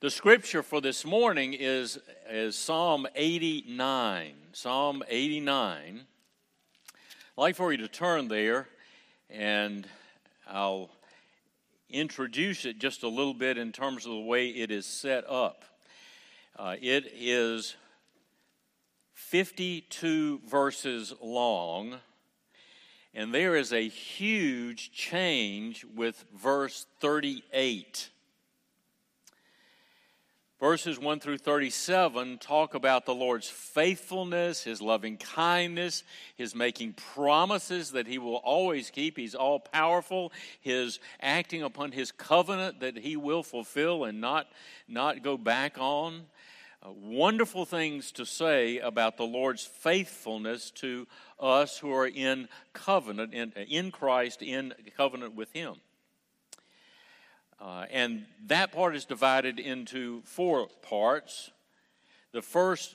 The scripture for this morning is, is Psalm 89. Psalm 89. I'd like for you to turn there, and I'll introduce it just a little bit in terms of the way it is set up. Uh, it is 52 verses long, and there is a huge change with verse 38. Verses 1 through 37 talk about the Lord's faithfulness, His loving kindness, His making promises that He will always keep. He's all powerful, His acting upon His covenant that He will fulfill and not, not go back on. Uh, wonderful things to say about the Lord's faithfulness to us who are in covenant, in, in Christ, in covenant with Him. Uh, and that part is divided into four parts. The first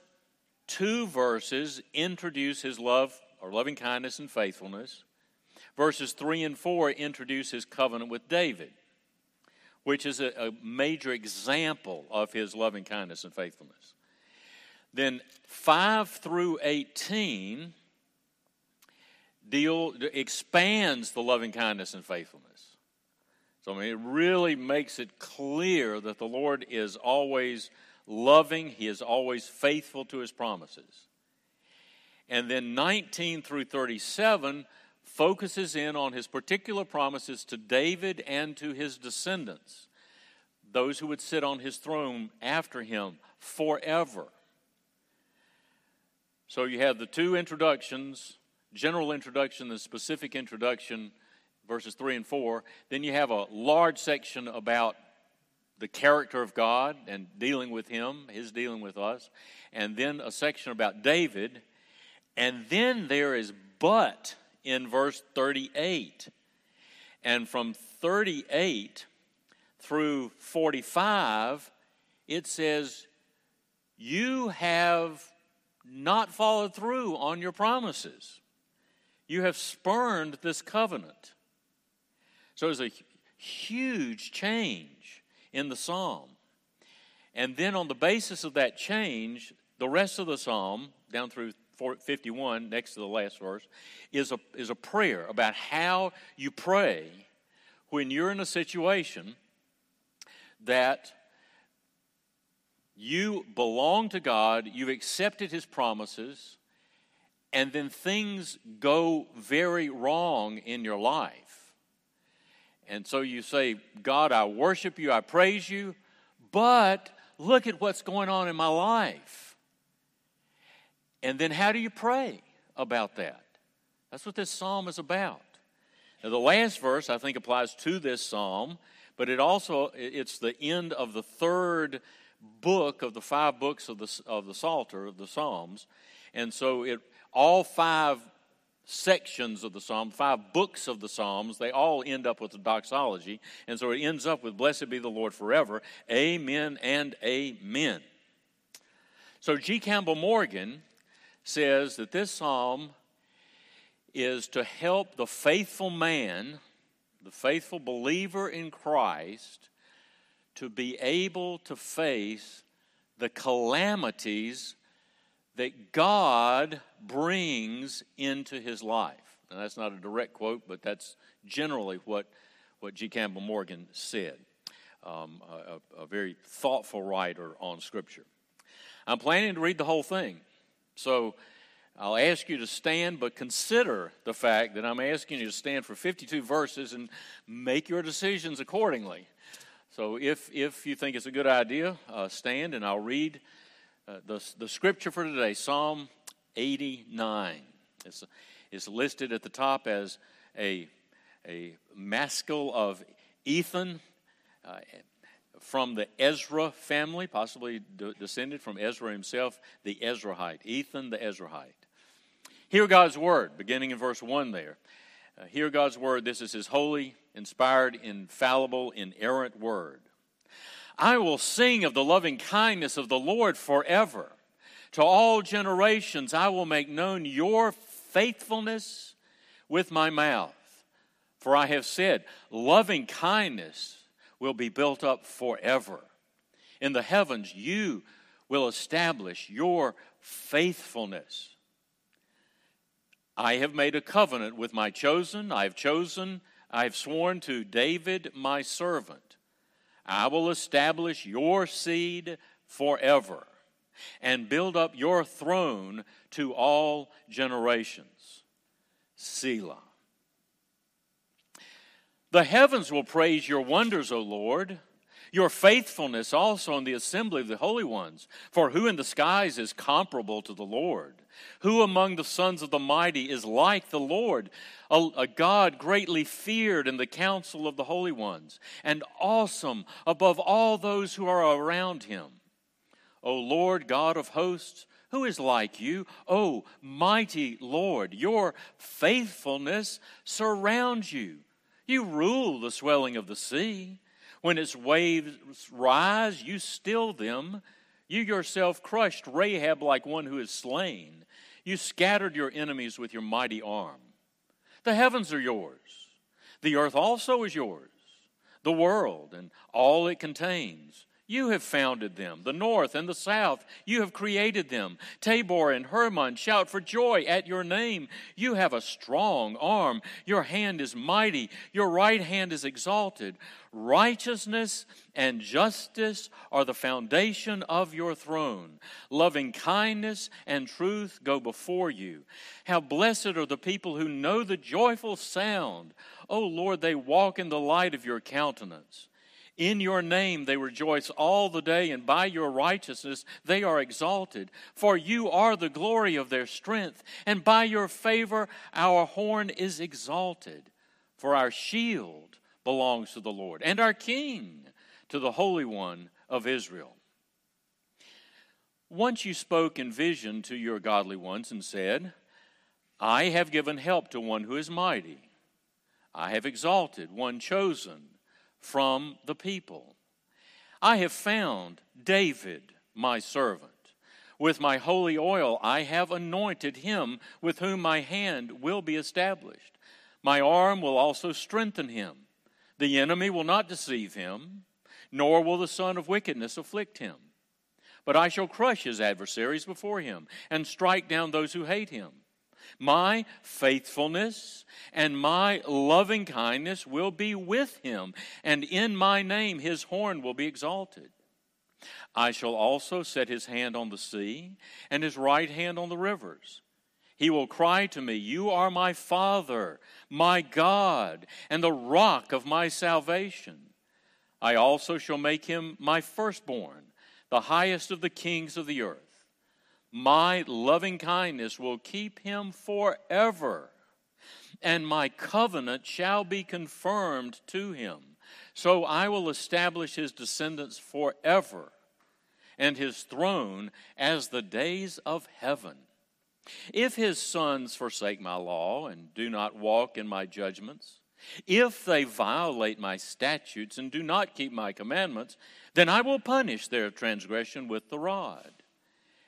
two verses introduce his love or loving kindness and faithfulness. Verses 3 and 4 introduce his covenant with David, which is a, a major example of his loving kindness and faithfulness. Then 5 through 18 deal expands the loving kindness and faithfulness. So, I mean, it really makes it clear that the Lord is always loving, He is always faithful to His promises. And then 19 through 37 focuses in on His particular promises to David and to his descendants, those who would sit on His throne after Him forever. So you have the two introductions general introduction, the specific introduction verses 3 and 4. Then you have a large section about the character of God and dealing with Him, His dealing with us. And then a section about David. And then there is but in verse 38. And from 38 through 45, it says, You have not followed through on your promises. You have spurned this covenant. So there's a huge change in the psalm. And then, on the basis of that change, the rest of the psalm, down through 51, next to the last verse, is a, is a prayer about how you pray when you're in a situation that you belong to God, you've accepted His promises, and then things go very wrong in your life. And so you say, God, I worship you, I praise you, but look at what's going on in my life. And then how do you pray about that? That's what this psalm is about. Now, the last verse I think applies to this psalm, but it also it's the end of the third book of the five books of the of the Psalter of the Psalms, and so it all five sections of the psalm, five books of the Psalms, they all end up with a doxology. And so it ends up with, Blessed be the Lord forever. Amen and amen. So G. Campbell Morgan says that this psalm is to help the faithful man, the faithful believer in Christ, to be able to face the calamities that God brings into his life. And that's not a direct quote, but that's generally what, what G. Campbell Morgan said, um, a, a very thoughtful writer on Scripture. I'm planning to read the whole thing. So I'll ask you to stand, but consider the fact that I'm asking you to stand for 52 verses and make your decisions accordingly. So if, if you think it's a good idea, uh, stand and I'll read uh, the, the scripture for today, Psalm 89. It's, it's listed at the top as a, a maskil of Ethan uh, from the Ezra family, possibly de- descended from Ezra himself, the Ezraite, Ethan the Ezraite. Hear God's word, beginning in verse 1 there. Uh, hear God's word. This is his holy, inspired, infallible, inerrant word. I will sing of the loving kindness of the Lord forever. To all generations, I will make known your faithfulness with my mouth. For I have said, loving kindness will be built up forever. in the heavens, you will establish your faithfulness. I have made a covenant with my chosen. I have chosen, I have sworn to David, my servant. I will establish your seed forever and build up your throne to all generations. Selah. The heavens will praise your wonders, O Lord, your faithfulness also in the assembly of the holy ones. For who in the skies is comparable to the Lord? Who among the sons of the mighty is like the Lord? A, a, God greatly feared in the council of the holy ones, and awesome above all those who are around him. O Lord God of hosts, who is like you? O mighty Lord, your faithfulness surrounds you. You rule the swelling of the sea. When its waves rise, you still them. You yourself crushed Rahab like one who is slain. You scattered your enemies with your mighty arm. The heavens are yours. The earth also is yours. The world and all it contains you have founded them. The north and the south, you have created them. Tabor and Hermon shout for joy at your name. You have a strong arm. Your hand is mighty. Your right hand is exalted. Righteousness and justice are the foundation of your throne. Loving kindness and truth go before you. How blessed are the people who know the joyful sound. O oh Lord, they walk in the light of your countenance. In your name they rejoice all the day, and by your righteousness they are exalted. For you are the glory of their strength, and by your favor our horn is exalted. For our shield belongs to the Lord, and our King to the Holy One of Israel. Once you spoke in vision to your godly ones and said, I have given help to one who is mighty. I have exalted one chosen from the people. I have found David, my servant. With my holy oil I have anointed him with whom my hand will be established. My arm will also strengthen him. The enemy will not deceive him, nor will the son of wickedness afflict him. But I shall crush his adversaries before him and strike down those who hate him. My faithfulness and my loving kindness will be with him, and in my name his horn will be exalted. I shall also set his hand on the sea and his right hand on the rivers. He will cry to me, You are my Father, my God, and the rock of my salvation. I also shall make him my firstborn, the highest of the kings of the earth. My loving kindness will keep him forever, and my covenant shall be confirmed to him. So I will establish his descendants forever, and his throne as the days of heaven. If his sons forsake my law and do not walk in my judgments, if they violate my statutes and do not keep my commandments, then I will punish their transgression with the rod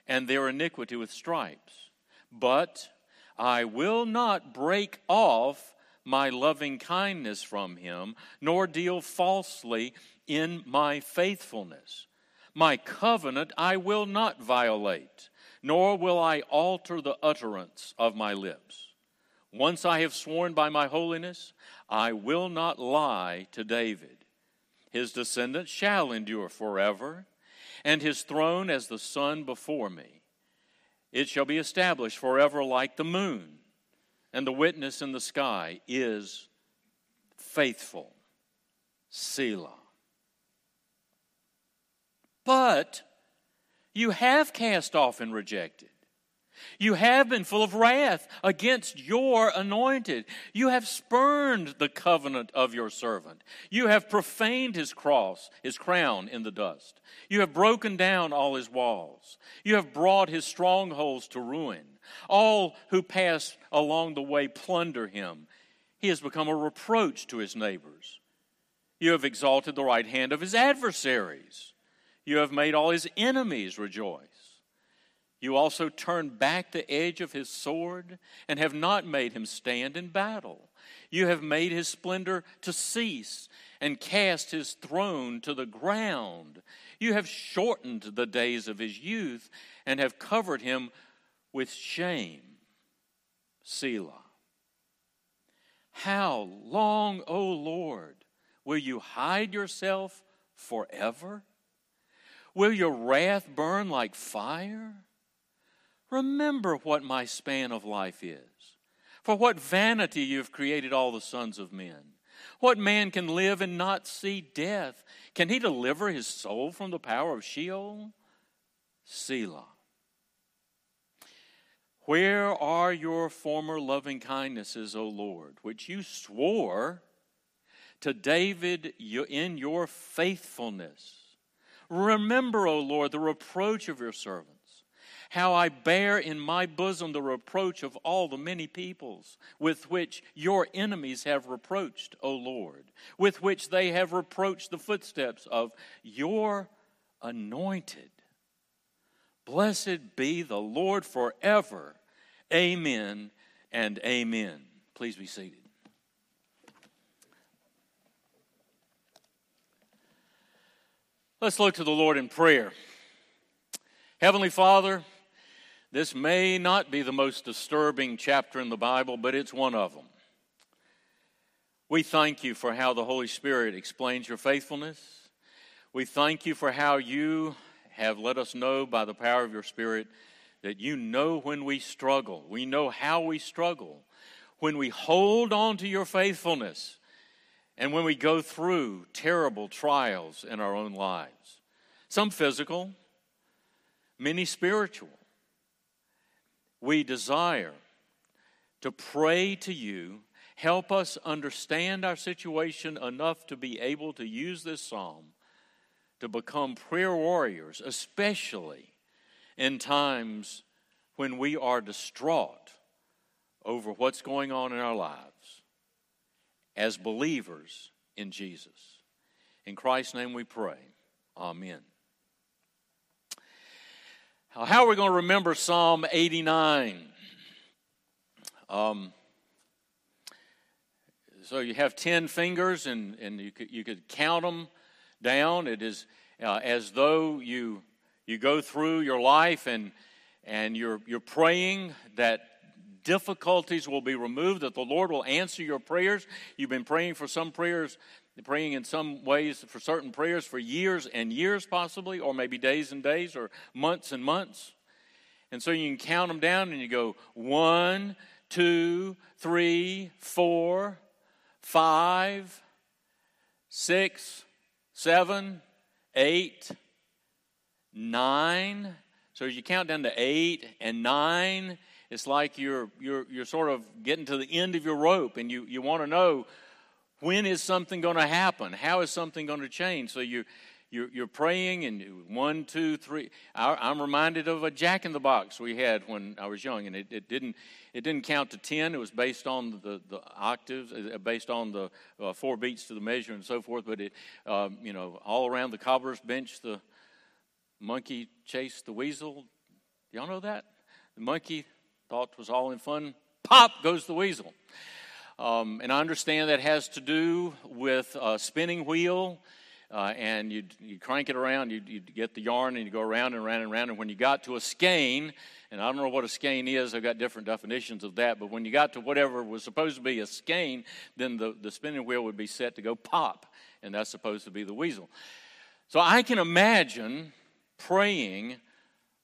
and their iniquity with stripes. But I will not break off my loving kindness from him, nor deal falsely in my faithfulness. My covenant I will not violate, nor will I alter the utterance of my lips. Once I have sworn by my holiness, I will not lie to David. His descendants shall endure forever and his throne as the sun before me. It shall be established forever like the moon, and the witness in the sky is faithful. Selah. But you have cast off and rejected. You have been full of wrath against your anointed. You have spurned the covenant of your servant. You have profaned his cross, his crown in the dust. You have broken down all his walls. You have brought his strongholds to ruin. All who pass along the way plunder him. He has become a reproach to his neighbors. You have exalted the right hand of his adversaries. You have made all his enemies rejoice. You also turned back the edge of his sword and have not made him stand in battle. You have made his splendor to cease and cast his throne to the ground. You have shortened the days of his youth and have covered him with shame. Selah. How long, O Lord, will you hide yourself forever? Will your wrath burn like fire? Remember what my span of life is. For what vanity you have created all the sons of men. What man can live and not see death? Can he deliver his soul from the power of Sheol? Selah. Where are your former loving kindnesses, O Lord, which you swore to David in your faithfulness? Remember, O Lord, the reproach of your servants how I bear in my bosom the reproach of all the many peoples with which your enemies have reproached, O Lord, with which they have reproached the footsteps of your anointed. Blessed be the Lord forever. Amen and amen. Please be seated. Let's look to the Lord in prayer. Heavenly Father, this may not be the most disturbing chapter in the Bible, but it's one of them. We thank you for how the Holy Spirit explains your faithfulness. We thank you for how you have let us know by the power of your Spirit that you know when we struggle. We know how we struggle. When we hold on to your faithfulness and when we go through terrible trials in our own lives, some physical, many spiritual we desire to pray to you. Help us understand our situation enough to be able to use this psalm to become prayer warriors, especially in times when we are distraught over what's going on in our lives as believers in Jesus. In Christ's name we pray. Amen. How are we going to remember Psalm 89? Um, so you have 10 fingers and, and you, could, you could count them down. It is uh, as though you, you go through your life and, and you're, you're praying that difficulties will be removed, that the Lord will answer your prayers. You've been praying for some prayers praying in some ways for certain prayers for years and years, possibly, or maybe days and days, or months and months. And so you can count them down and you go one, two, three, four, five, six, seven, eight, nine. So as you count down to eight and nine, it's like you're, you're, you're sort of getting to the end of your rope and you, you want to know when is something going to happen? How is something going to change? So you, you're, you're praying, and one, two, three. I, am reminded of a Jack in the Box we had when I was young, and it, it didn't it didn't count to ten. It was based on the, the octaves, uh, based on the uh, four beats to the measure, and so forth. But it, um, you know, all around the cobbler's bench, the monkey chased the weasel. Y'all know that the monkey thought it was all in fun. Pop goes the weasel. Um, and I understand that has to do with a spinning wheel. Uh, and you you crank it around, you you get the yarn, and you go around and around and around. And when you got to a skein, and I don't know what a skein is, I've got different definitions of that. But when you got to whatever was supposed to be a skein, then the, the spinning wheel would be set to go pop, and that's supposed to be the weasel. So I can imagine praying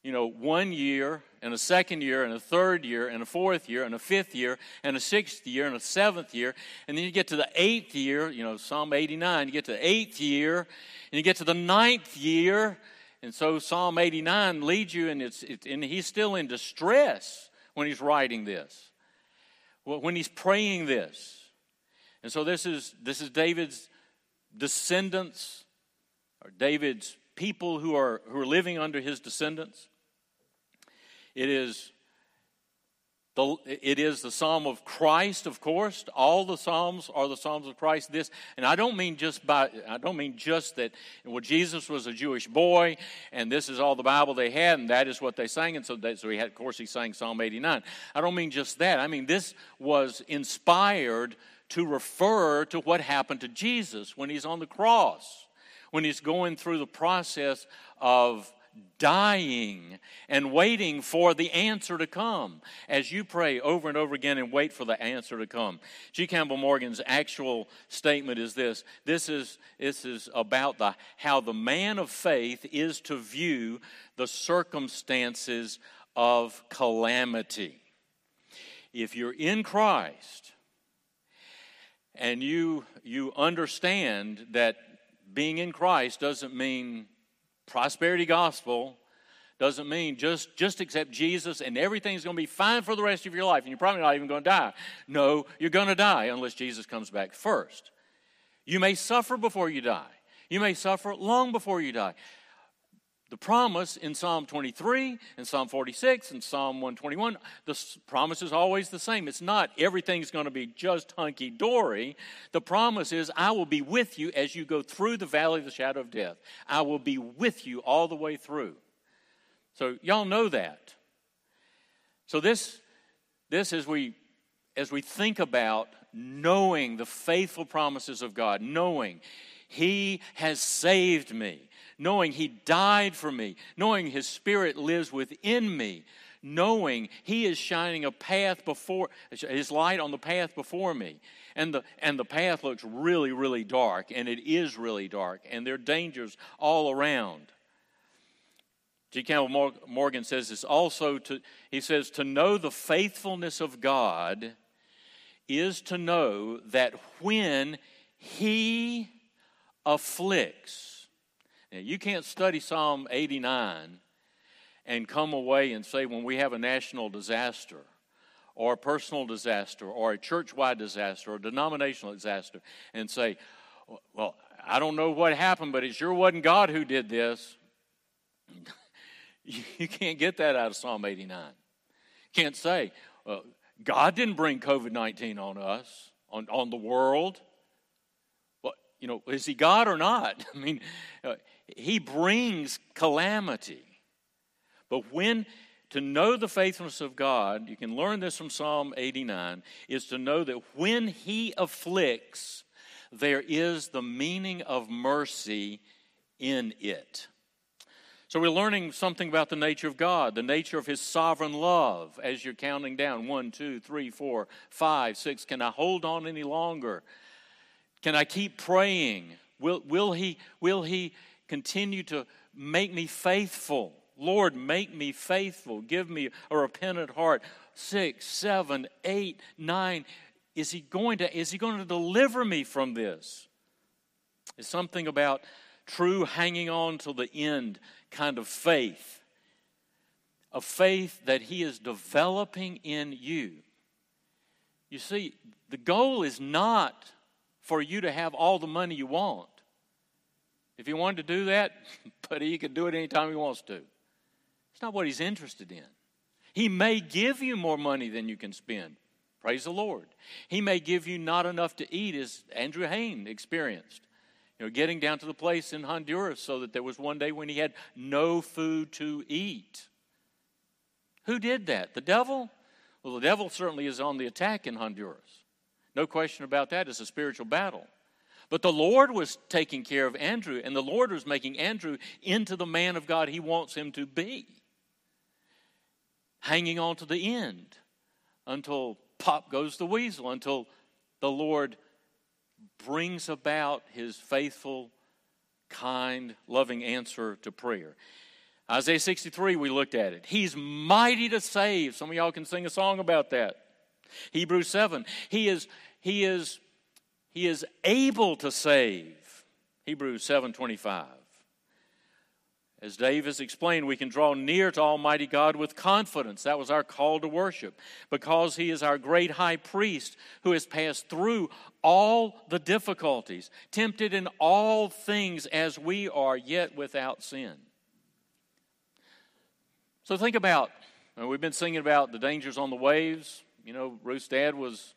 you know, one year and a second year and a third year and a fourth year and a fifth year and a sixth year and a seventh year. And then you get to the eighth year, you know, Psalm 89, you get to the eighth year and you get to the ninth year. And so Psalm 89 leads you, and, it's, it, and he's still in distress when he's writing this, when he's praying this. And so this is, this is David's descendants, or David's people who are, who are living under his descendants. It is the, it is the psalm of Christ, of course. All the psalms are the psalms of Christ. This, and I don't mean just by, I don't mean just that. Well, Jesus was a Jewish boy, and this is all the Bible they had, and that is what they sang. And so, so he had, of course, he sang Psalm 89. I don't mean just that. I mean this was inspired to refer to what happened to Jesus when he's on the cross when he's going through the process of dying and waiting for the answer to come as you pray over and over again and wait for the answer to come. G. Campbell Morgan's actual statement is this this is, this is about the, how the man of faith is to view the circumstances of calamity. If you're in Christ and you, you understand that being in Christ doesn't mean prosperity gospel doesn't mean just just accept Jesus and everything's going to be fine for the rest of your life and you're probably not even going to die. No, you're going to die unless Jesus comes back first. You may suffer before you die. You may suffer long before you die. The promise in Psalm 23 and Psalm 46 and Psalm 121, the promise is always the same. It's not everything's going to be just hunky dory. The promise is, I will be with you as you go through the valley of the shadow of death. I will be with you all the way through. So, y'all know that. So, this, this as, we, as we think about knowing the faithful promises of God, knowing He has saved me knowing He died for me, knowing His Spirit lives within me, knowing He is shining a path before, His light on the path before me. And the, and the path looks really, really dark, and it is really dark, and there are dangers all around. G. Campbell Morgan says this also to, he says, to know the faithfulness of God is to know that when He afflicts, now, you can't study Psalm 89 and come away and say, when we have a national disaster, or a personal disaster, or a church wide disaster, or a denominational disaster, and say, well, I don't know what happened, but it sure wasn't God who did this. you can't get that out of Psalm 89. Can't say, God didn't bring COVID 19 on us, on, on the world. Well, you know, is he God or not? I mean, uh, he brings calamity. But when to know the faithfulness of God, you can learn this from Psalm 89, is to know that when He afflicts, there is the meaning of mercy in it. So we're learning something about the nature of God, the nature of His sovereign love as you're counting down one, two, three, four, five, six. Can I hold on any longer? Can I keep praying? Will, will, he, will he continue to make me faithful. Lord, make me faithful. Give me a repentant heart. Six, seven, eight, nine. Is he going to, is he going to deliver me from this? It's something about true hanging on to the end kind of faith. A faith that he is developing in you. You see, the goal is not for you to have all the money you want. If he wanted to do that, but he could do it anytime he wants to. It's not what he's interested in. He may give you more money than you can spend. Praise the Lord. He may give you not enough to eat, as Andrew Hain experienced. You know, getting down to the place in Honduras so that there was one day when he had no food to eat. Who did that? The devil? Well, the devil certainly is on the attack in Honduras. No question about that. It's a spiritual battle. But the Lord was taking care of Andrew, and the Lord was making Andrew into the man of God he wants him to be. Hanging on to the end until pop goes the weasel, until the Lord brings about his faithful, kind, loving answer to prayer. Isaiah 63, we looked at it. He's mighty to save. Some of y'all can sing a song about that. Hebrews 7, he is, he is he is able to save. Hebrews 7:25. As Dave has explained, we can draw near to Almighty God with confidence. That was our call to worship because He is our great high priest who has passed through all the difficulties, tempted in all things as we are, yet without sin. So think about, uh, we've been singing about the dangers on the waves. You know, Ruth's dad was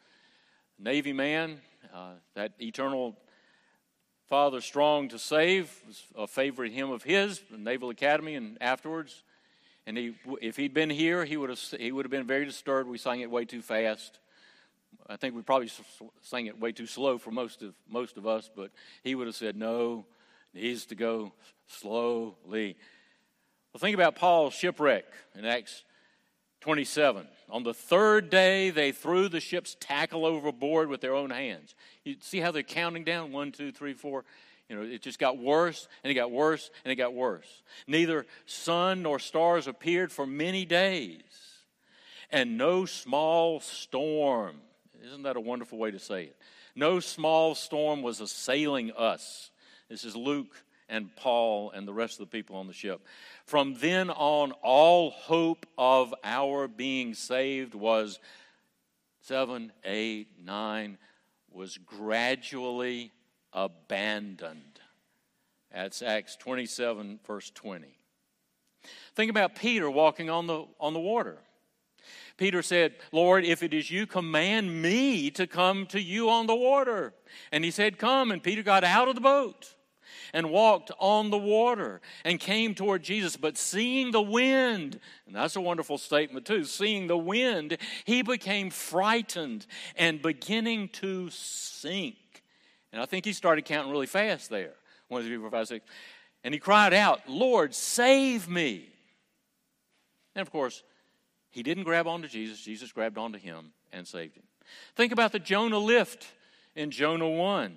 a Navy man. Uh, that eternal Father Strong to Save was a favorite hymn of his, the Naval Academy, and afterwards. And he, if he'd been here, he would have he would have been very disturbed. We sang it way too fast. I think we probably sang it way too slow for most of most of us. But he would have said, "No, needs to go slowly. Well, think about Paul's shipwreck in Acts 27. On the third day, they threw the ship's tackle overboard with their own hands. You see how they're counting down? One, two, three, four. You know, it just got worse and it got worse and it got worse. Neither sun nor stars appeared for many days, and no small storm. Isn't that a wonderful way to say it? No small storm was assailing us. This is Luke and Paul and the rest of the people on the ship. From then on, all hope of our being saved was seven, eight, nine, was gradually abandoned. That's Acts 27, verse 20. Think about Peter walking on the, on the water. Peter said, Lord, if it is you, command me to come to you on the water. And he said, Come. And Peter got out of the boat and walked on the water and came toward Jesus. But seeing the wind, and that's a wonderful statement too, seeing the wind, he became frightened and beginning to sink. And I think he started counting really fast there. One, two, three, four, five, six. And he cried out, Lord, save me. And of course, he didn't grab onto Jesus, Jesus grabbed onto him and saved him. Think about the Jonah lift in Jonah 1.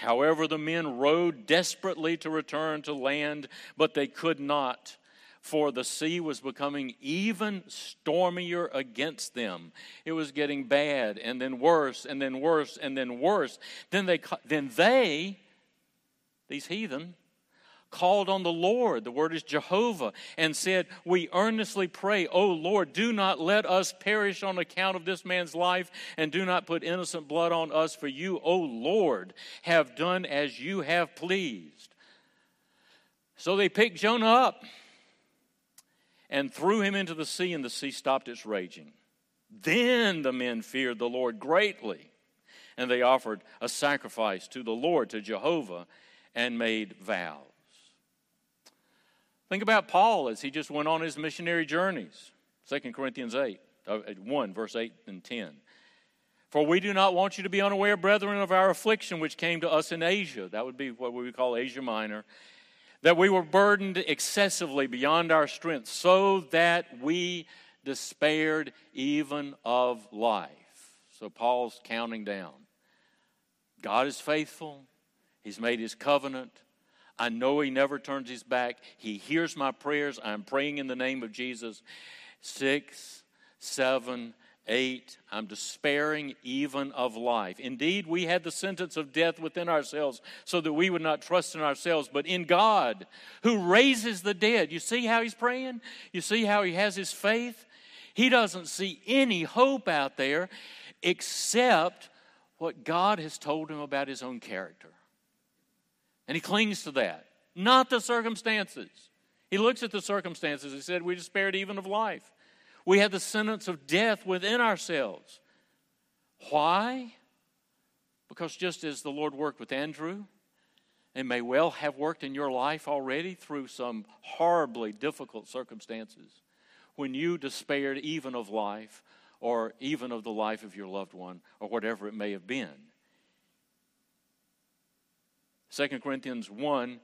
However, the men rowed desperately to return to land, but they could not, for the sea was becoming even stormier against them. It was getting bad, and then worse, and then worse, and then worse. Then they, then they these heathen, called on the Lord, the word is Jehovah, and said, We earnestly pray, O Lord, do not let us perish on account of this man's life, and do not put innocent blood on us, for you, O Lord, have done as you have pleased. So they picked Jonah up and threw him into the sea, and the sea stopped its raging. Then the men feared the Lord greatly, and they offered a sacrifice to the Lord, to Jehovah, and made vows. Think about Paul as he just went on his missionary journeys. 2 Corinthians 8, uh, 1, verse 8 and 10. For we do not want you to be unaware, brethren, of our affliction which came to us in Asia. That would be what we would call Asia Minor. That we were burdened excessively beyond our strength, so that we despaired even of life. So Paul's counting down. God is faithful, He's made His covenant. I know He never turns His back. He hears my prayers. I'm praying in the name of Jesus. Six, seven, eight. I'm despairing even of life. Indeed, we had the sentence of death within ourselves so that we would not trust in ourselves, but in God who raises the dead. You see how He's praying? You see how He has His faith? He doesn't see any hope out there except what God has told him about His own character. And he clings to that, not the circumstances. He looks at the circumstances. He said, We despaired even of life. We had the sentence of death within ourselves. Why? Because just as the Lord worked with Andrew, and may well have worked in your life already through some horribly difficult circumstances, when you despaired even of life, or even of the life of your loved one, or whatever it may have been. 2 Corinthians 1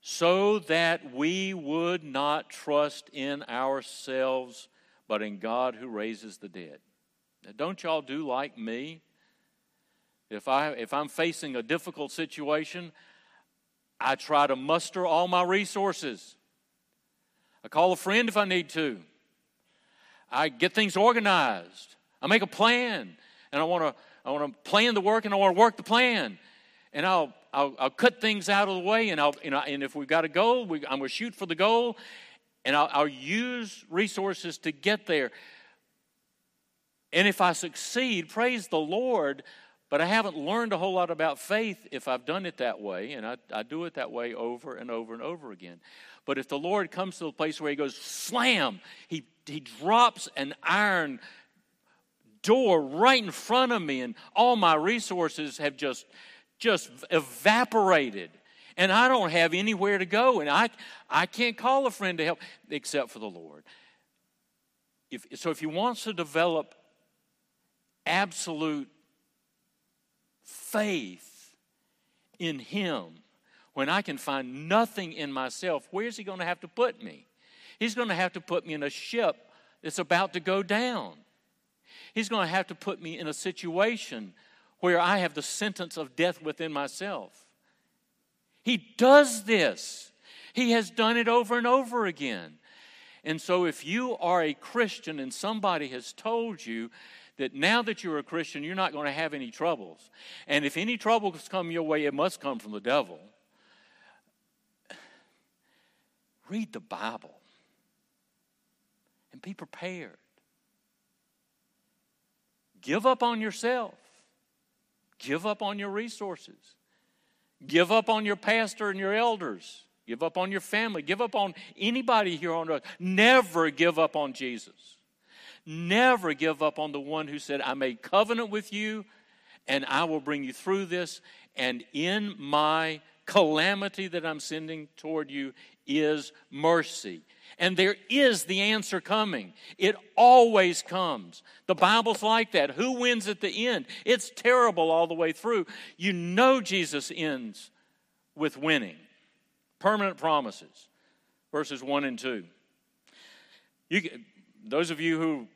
so that we would not trust in ourselves, but in God who raises the dead. Now, don't y'all do like me? If, I, if I'm facing a difficult situation, I try to muster all my resources. I call a friend if I need to. I get things organized. I make a plan, and I want to I want to plan the work and I want to work the plan. And I'll, I'll, I'll cut things out of the way. And, I'll, you know, and if we've got a goal, we, I'm going to shoot for the goal. And I'll, I'll use resources to get there. And if I succeed, praise the Lord. But I haven't learned a whole lot about faith if I've done it that way. And I, I do it that way over and over and over again. But if the Lord comes to the place where He goes, slam, He, he drops an iron door right in front of me and all my resources have just just evaporated and I don't have anywhere to go and I I can't call a friend to help except for the Lord. If, so if he wants to develop absolute faith in Him, when I can find nothing in myself, where's He going to have to put me? He's going to have to put me in a ship that's about to go down. He's going to have to put me in a situation where I have the sentence of death within myself. He does this. He has done it over and over again. And so, if you are a Christian and somebody has told you that now that you're a Christian, you're not going to have any troubles, and if any troubles come your way, it must come from the devil, read the Bible and be prepared. Give up on yourself, give up on your resources, give up on your pastor and your elders. Give up on your family. Give up on anybody here on earth. Never give up on Jesus. Never give up on the one who said, I made covenant with you and I will bring you through this. And in my calamity that I'm sending toward you is mercy. And there is the answer coming. It always comes. The Bible's like that. Who wins at the end? It's terrible all the way through. You know Jesus ends with winning. Permanent promises. Verses 1 and 2. You, those of you who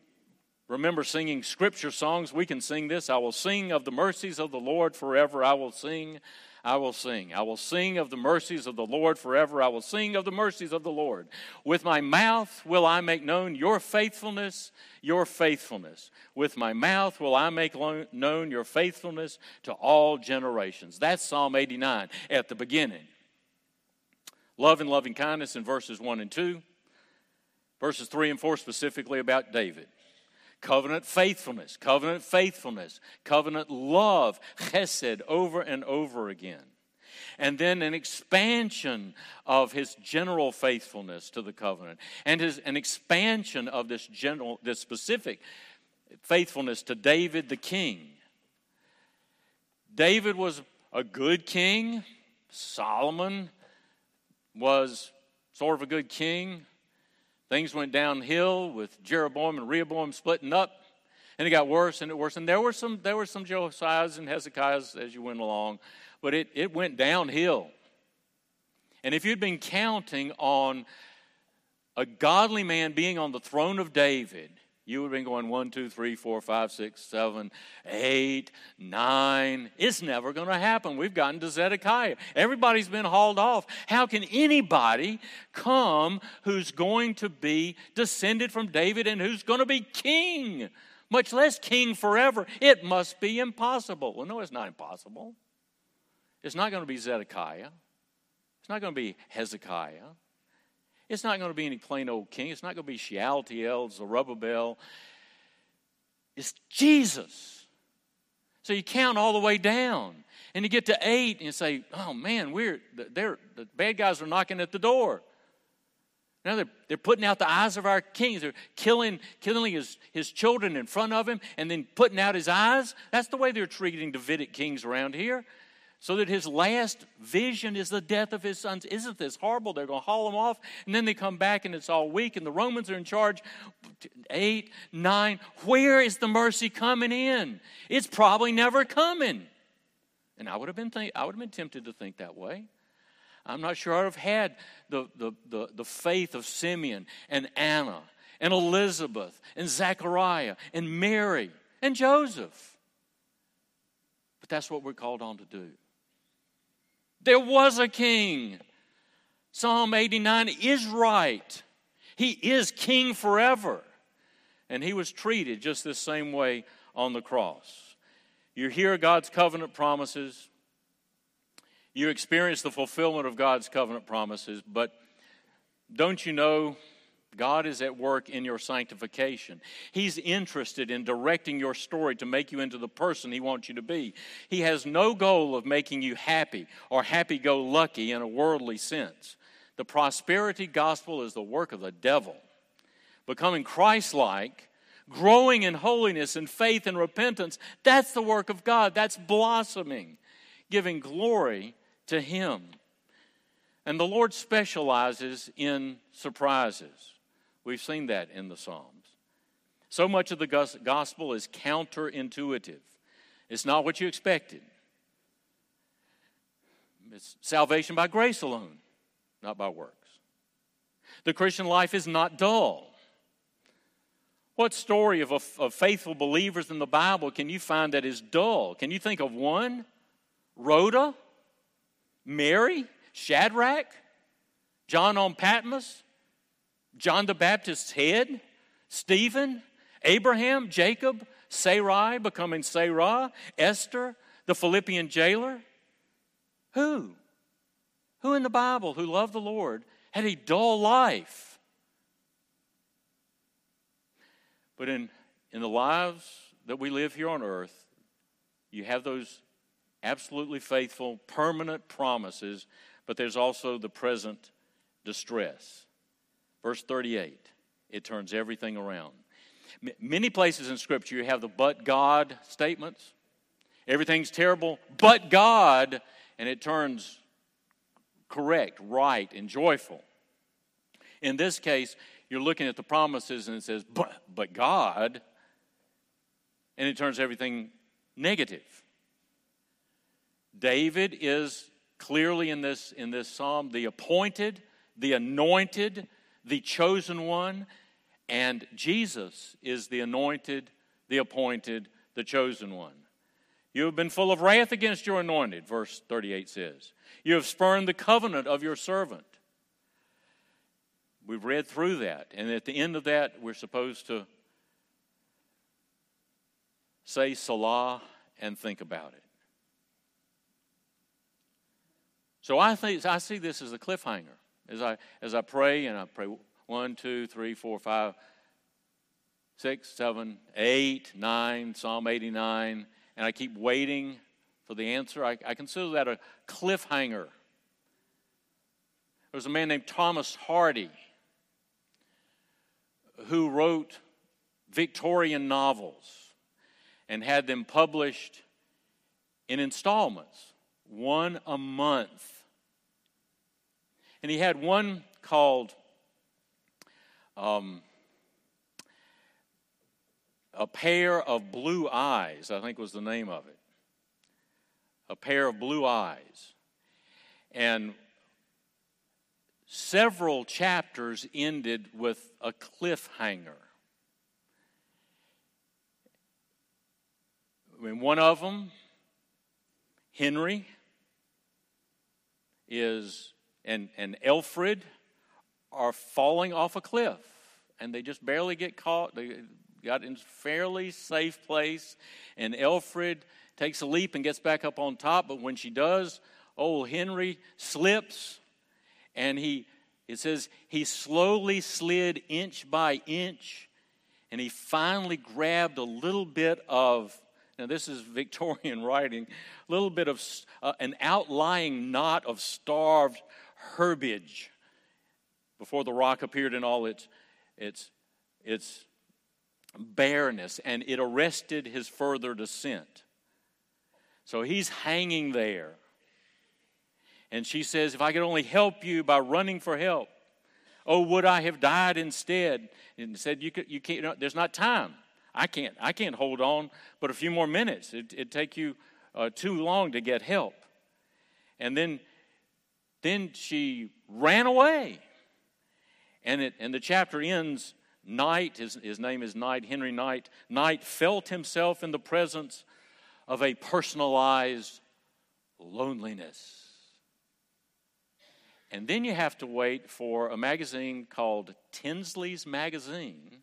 remember singing scripture songs, we can sing this I will sing of the mercies of the Lord forever. I will sing, I will sing. I will sing of the mercies of the Lord forever. I will sing of the mercies of the Lord. With my mouth will I make known your faithfulness, your faithfulness. With my mouth will I make known your faithfulness to all generations. That's Psalm 89 at the beginning. Love and loving kindness in verses 1 and 2. Verses 3 and 4 specifically about David. Covenant faithfulness, covenant faithfulness, covenant love, chesed, over and over again. And then an expansion of his general faithfulness to the covenant, and his, an expansion of this general, this specific faithfulness to David the king. David was a good king. Solomon was sort of a good king. Things went downhill with Jeroboam and Rehoboam splitting up, and it got worse and it worse. And there were some there were some Josiahs and Hezekiahs as you went along, but it, it went downhill. And if you'd been counting on a godly man being on the throne of David, you would have been going one, two, three, four, five, six, seven, eight, nine. It's never going to happen. We've gotten to Zedekiah. Everybody's been hauled off. How can anybody come who's going to be descended from David and who's going to be king, much less king forever? It must be impossible. Well, no, it's not impossible. It's not going to be Zedekiah. It's not going to be Hezekiah. It's not going to be any plain old king. It's not going to be Shealtiel, Zerubbabel. It's Jesus. So you count all the way down. And you get to eight and you say, oh man, we're, they're, the bad guys are knocking at the door. Now they're, they're putting out the eyes of our kings. They're killing, killing his, his children in front of him and then putting out his eyes. That's the way they're treating Davidic kings around here so that his last vision is the death of his sons. Isn't this horrible? They're going to haul him off, and then they come back and it's all weak, and the Romans are in charge. Eight, nine. Where is the mercy coming in? It's probably never coming. And I would have been, think, I would have been tempted to think that way. I'm not sure I'd have had the, the, the, the faith of Simeon and Anna and Elizabeth and Zechariah and Mary and Joseph. But that's what we're called on to do. There was a king. Psalm 89 is right. He is king forever. And he was treated just the same way on the cross. You hear God's covenant promises, you experience the fulfillment of God's covenant promises, but don't you know God is at work in your sanctification. He's interested in directing your story to make you into the person He wants you to be. He has no goal of making you happy or happy go lucky in a worldly sense. The prosperity gospel is the work of the devil. Becoming Christ like, growing in holiness and faith and repentance, that's the work of God. That's blossoming, giving glory to Him. And the Lord specializes in surprises. We've seen that in the Psalms. So much of the gospel is counterintuitive, it's not what you expected. It's salvation by grace alone, not by works. The Christian life is not dull. What story of, of faithful believers in the Bible can you find that is dull? Can you think of one? Rhoda? Mary? Shadrach? John on Patmos? John the Baptist's head? Stephen? Abraham? Jacob? Sarai becoming Sarah? Esther? The Philippian jailer? Who? Who in the Bible who loved the Lord had a dull life? But in, in the lives that we live here on earth, you have those absolutely faithful, permanent promises, but there's also the present distress. Verse 38, it turns everything around. M- many places in Scripture you have the but God statements. Everything's terrible, but God, and it turns correct, right, and joyful. In this case, you're looking at the promises and it says, but, but God, and it turns everything negative. David is clearly in this, in this psalm the appointed, the anointed, the chosen one, and Jesus is the anointed, the appointed, the chosen one. You have been full of wrath against your anointed, verse 38 says. You have spurned the covenant of your servant. We've read through that. And at the end of that, we're supposed to say Selah and think about it. So I think I see this as a cliffhanger. As I as I pray and I pray one, two, three, four, five, six, seven, eight, nine, Psalm 89, and I keep waiting for the answer. I, I consider that a cliffhanger. There was a man named Thomas Hardy who wrote Victorian novels and had them published in installments, one a month. And he had one called um, A Pair of Blue Eyes, I think was the name of it. A Pair of Blue Eyes. And several chapters ended with a cliffhanger. I mean, one of them, Henry, is and and Elfride are falling off a cliff, and they just barely get caught. They got in a fairly safe place, and Elfride takes a leap and gets back up on top. But when she does, old Henry slips and he it says he slowly slid inch by inch and he finally grabbed a little bit of now this is victorian writing a little bit of uh, an outlying knot of starved herbage before the rock appeared in all its its its bareness and it arrested his further descent so he's hanging there and she says, If I could only help you by running for help, oh, would I have died instead? And said, You, could, you can't, there's not time. I can't, I can't hold on but a few more minutes. It, it'd take you uh, too long to get help. And then, then she ran away. And, it, and the chapter ends Knight, his, his name is Knight, Henry Knight. Knight felt himself in the presence of a personalized loneliness. And then you have to wait for a magazine called Tinsley's Magazine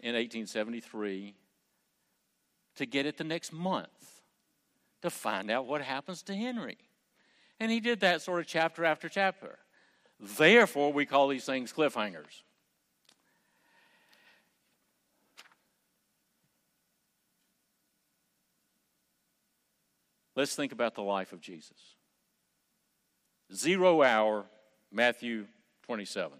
in 1873 to get it the next month to find out what happens to Henry. And he did that sort of chapter after chapter. Therefore, we call these things cliffhangers. Let's think about the life of Jesus. Zero hour, Matthew 27.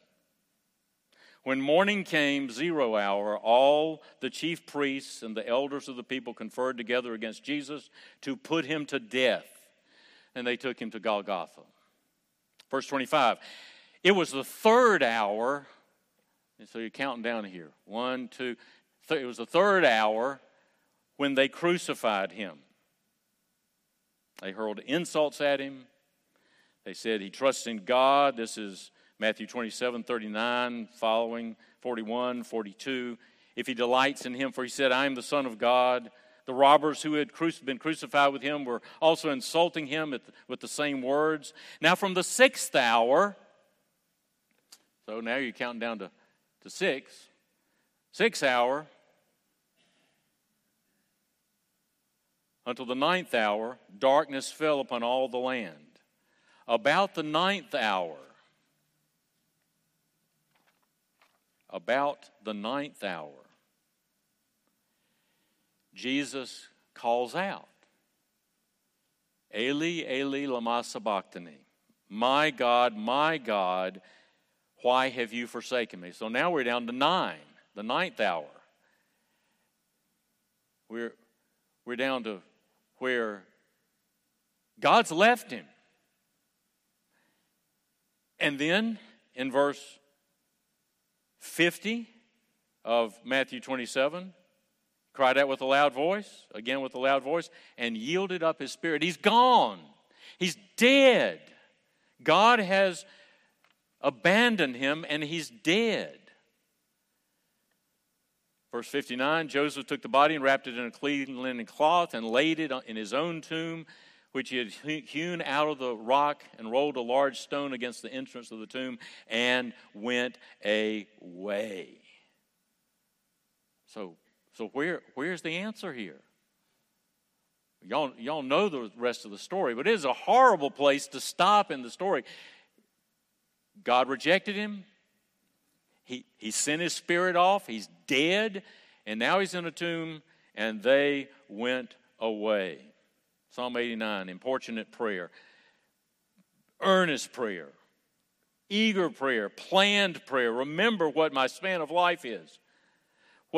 When morning came, zero hour, all the chief priests and the elders of the people conferred together against Jesus to put him to death. And they took him to Golgotha. Verse 25. It was the third hour, and so you're counting down here. One, two, th- it was the third hour when they crucified him. They hurled insults at him, They said he trusts in God. This is Matthew 27, 39, following 41, 42. If he delights in him, for he said, I am the Son of God. The robbers who had been crucified with him were also insulting him with the same words. Now, from the sixth hour, so now you're counting down to, to six, sixth hour, until the ninth hour, darkness fell upon all the land. About the ninth hour, about the ninth hour, Jesus calls out, Eli, Eli, lama sabachthani. My God, my God, why have you forsaken me? So now we're down to nine, the ninth hour. We're, we're down to where God's left him. And then in verse 50 of Matthew 27, cried out with a loud voice, again with a loud voice, and yielded up his spirit. He's gone. He's dead. God has abandoned him and he's dead. Verse 59 Joseph took the body and wrapped it in a clean linen cloth and laid it in his own tomb, which he had hewn out of the rock, and rolled a large stone against the entrance of the tomb, and went away. So so where, where's the answer here? Y'all, y'all know the rest of the story, but it is a horrible place to stop in the story. God rejected him. He, he sent his spirit off. He's dead. And now he's in a tomb, and they went away. Psalm 89, importunate prayer, earnest prayer, eager prayer, planned prayer. Remember what my span of life is.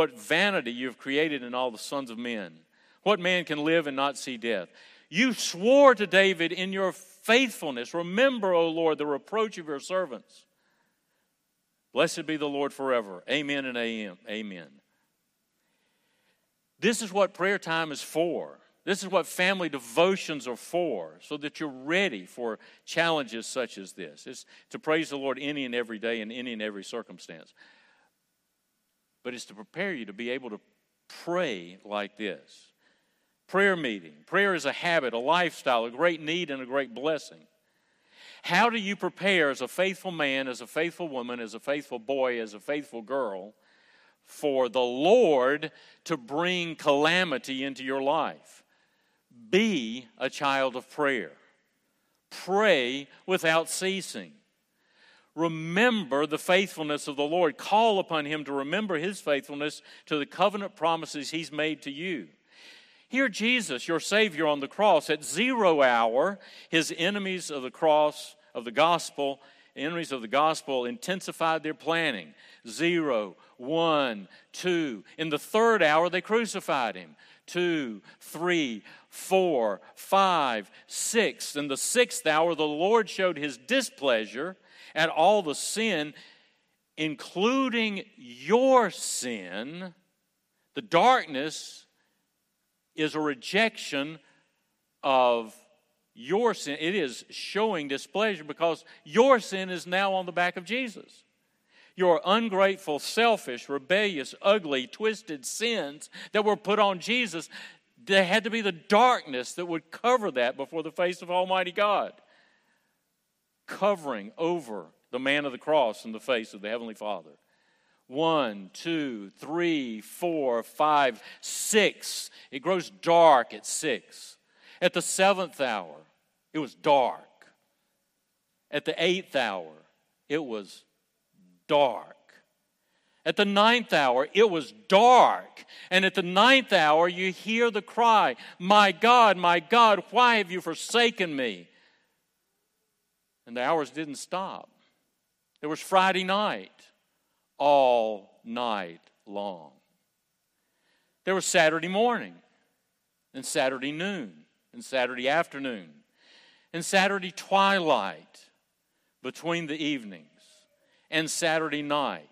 What vanity you have created in all the sons of men. What man can live and not see death? You swore to David in your faithfulness. Remember, O Lord, the reproach of your servants. Blessed be the Lord forever. Amen and amen. This is what prayer time is for. This is what family devotions are for, so that you're ready for challenges such as this. It's to praise the Lord any and every day in any and every circumstance but it's to prepare you to be able to pray like this. Prayer meeting. Prayer is a habit, a lifestyle, a great need, and a great blessing. How do you prepare as a faithful man, as a faithful woman, as a faithful boy, as a faithful girl for the Lord to bring calamity into your life? Be a child of prayer. Pray without ceasing. Remember the faithfulness of the Lord. Call upon Him to remember His faithfulness to the covenant promises He's made to you. Hear Jesus, your Savior, on the cross. At zero hour, His enemies of the cross, of the gospel, enemies of the gospel intensified their planning. Zero, one, two. In the third hour, they crucified Him. Two, three, four, five, six. In the sixth hour, the Lord showed His displeasure at all the sin, including your sin, the darkness is a rejection of your sin. It is showing displeasure because your sin is now on the back of Jesus. Your ungrateful, selfish, rebellious, ugly, twisted sins that were put on Jesus, there had to be the darkness that would cover that before the face of Almighty God covering over the man of the cross in the face of the Heavenly Father. One, two, three, four, five, six. It grows dark at six. At the seventh hour, it was dark. At the eighth hour, it was dark. At the ninth hour, it was dark. And at the ninth hour, you hear the cry, My God, my God, why have you forsaken me? And the hours didn't stop. There was Friday night, all night long. There was Saturday morning, and Saturday noon, and Saturday afternoon, and Saturday twilight between the evenings, and Saturday night,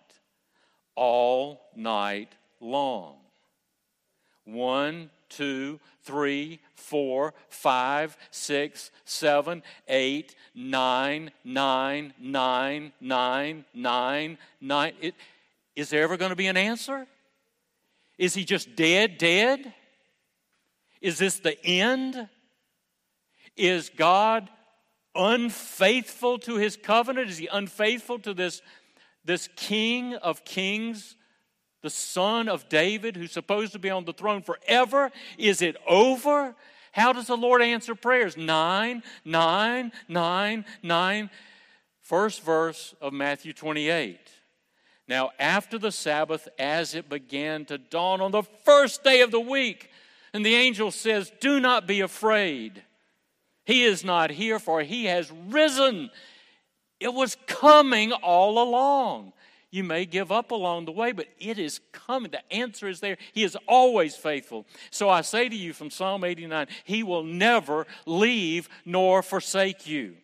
all night long. One, two, three, four, five, six, seven, eight, nine, nine, nine, nine, nine, nine. It, is there ever going to be an answer? Is he just dead, dead? Is this the end? Is God unfaithful to his covenant? Is he unfaithful to this, this king of kings, the son of David, who's supposed to be on the throne forever? Is it over? How does the Lord answer prayers? Nine, nine, nine, nine. First verse of Matthew 28. Now, after the Sabbath, as it began to dawn on the first day of the week, and the angel says, Do not be afraid. He is not here, for he has risen. It was coming all along. You may give up along the way, but it is coming. The answer is there. He is always faithful. So I say to you from Psalm 89 He will never leave nor forsake you.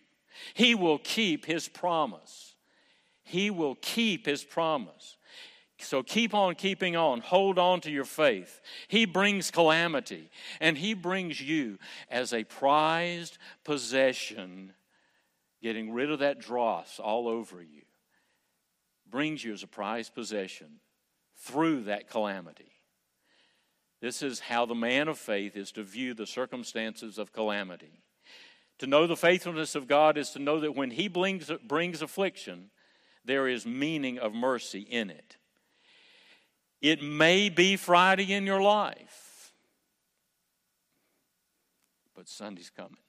He will keep His promise. He will keep His promise. So keep on keeping on. Hold on to your faith. He brings calamity, and He brings you as a prized possession, getting rid of that dross all over you. Brings you as a prized possession through that calamity. This is how the man of faith is to view the circumstances of calamity. To know the faithfulness of God is to know that when He brings, brings affliction, there is meaning of mercy in it. It may be Friday in your life, but Sunday's coming.